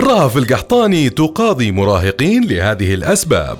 راف القحطاني تقاضي مراهقين لهذه الأسباب.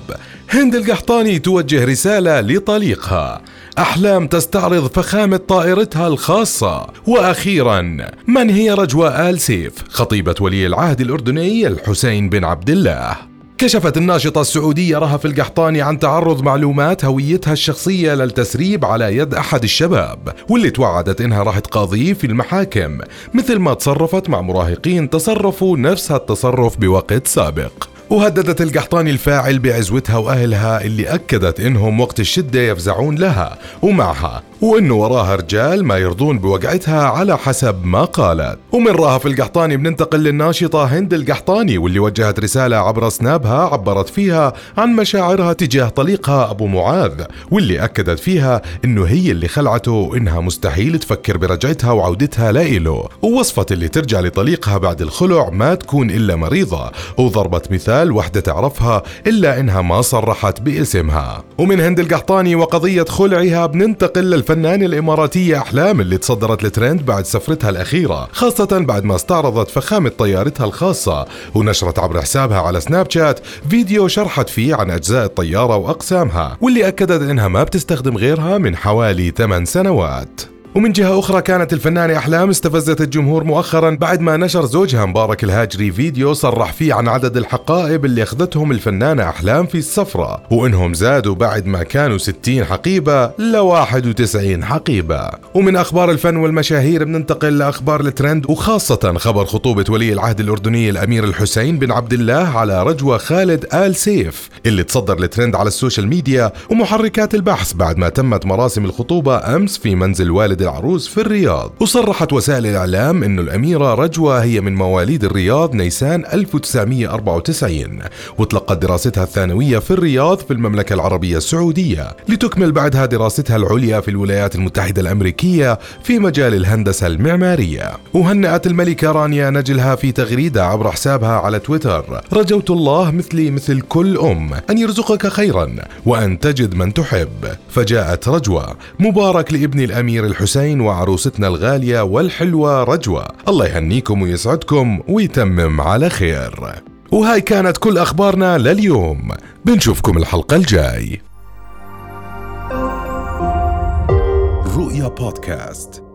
هند القحطاني توجه رسالة لطليقها. أحلام تستعرض فخامة طائرتها الخاصة. وأخيرا من هي رجوى آل سيف خطيبة ولي العهد الأردني الحسين بن عبد الله؟ كشفت الناشطة السعودية رهف القحطاني عن تعرض معلومات هويتها الشخصية للتسريب على يد أحد الشباب واللي توعدت إنها راح تقاضيه في المحاكم مثل ما تصرفت مع مراهقين تصرفوا نفس هالتصرف بوقت سابق. وهددت القحطاني الفاعل بعزوتها وأهلها اللي أكدت إنهم وقت الشدة يفزعون لها ومعها وإنه وراها رجال ما يرضون بوقعتها على حسب ما قالت. ومن راهف القحطاني بننتقل للناشطة هند القحطاني واللي وجهت رسالة عبر سنابها عبرت فيها عن مشاعرها تجاه طليقها أبو معاذ واللي أكدت فيها إنه هي اللي خلعته وانها مستحيل تفكر برجعتها وعودتها لإله ووصفت اللي ترجع لطليقها بعد الخلع ما تكون إلا مريضة وضربت مثال وحدة تعرفها إلا إنها ما صرحت باسمها. ومن هند القحطاني وقضية خلعها بننتقل للف الفنانة الإماراتية أحلام اللي تصدرت الترند بعد سفرتها الأخيرة خاصة بعد ما استعرضت فخامة طيارتها الخاصة. ونشرت عبر حسابها على سناب شات فيديو شرحت فيه عن أجزاء الطيارة وأقسامها واللي أكدت إنها ما بتستخدم غيرها من حوالي 8 سنوات. ومن جهة أخرى كانت الفنانة أحلام استفزت الجمهور مؤخرا بعد ما نشر زوجها مبارك الهاجري فيديو صرح فيه عن عدد الحقائب اللي أخذتهم الفنانة أحلام في السفرة وإنهم زادوا بعد ما كانوا 60 حقيبة ل 91 حقيبة. ومن أخبار الفن والمشاهير بننتقل لأخبار الترند وخاصة خبر خطوبة ولي العهد الأردني الأمير الحسين بن عبد الله على رجوة خالد آل سيف اللي تصدر الترند على ال social media ومحركات البحث بعد ما تمت مراسم الخطوبة أمس في منزل والد العروس في الرياض. وصرحت وسائل الإعلام أن الأميرة رجوة هي من مواليد الرياض نيسان 1994 وتلقت دراستها الثانوية في الرياض في المملكة العربية السعودية. لتكمل بعدها دراستها العليا في الولايات المتحدة الأمريكية في مجال الهندسة المعمارية. وهنأت الملكة رانيا نجلها في تغريدة عبر حسابها على تويتر. رجوت الله مثلي مثل كل أم أن يرزقك خيرا وأن تجد من تحب. فجاءت رجوة. مبارك لابن الأمير الحسين. الحسين وعروستنا الغالية والحلوة رجوة. الله يهنيكم ويسعدكم ويتمم على خير. وهاي كانت كل أخبارنا لليوم. بنشوفكم الحلقة الجاي. رؤيا بودكاست.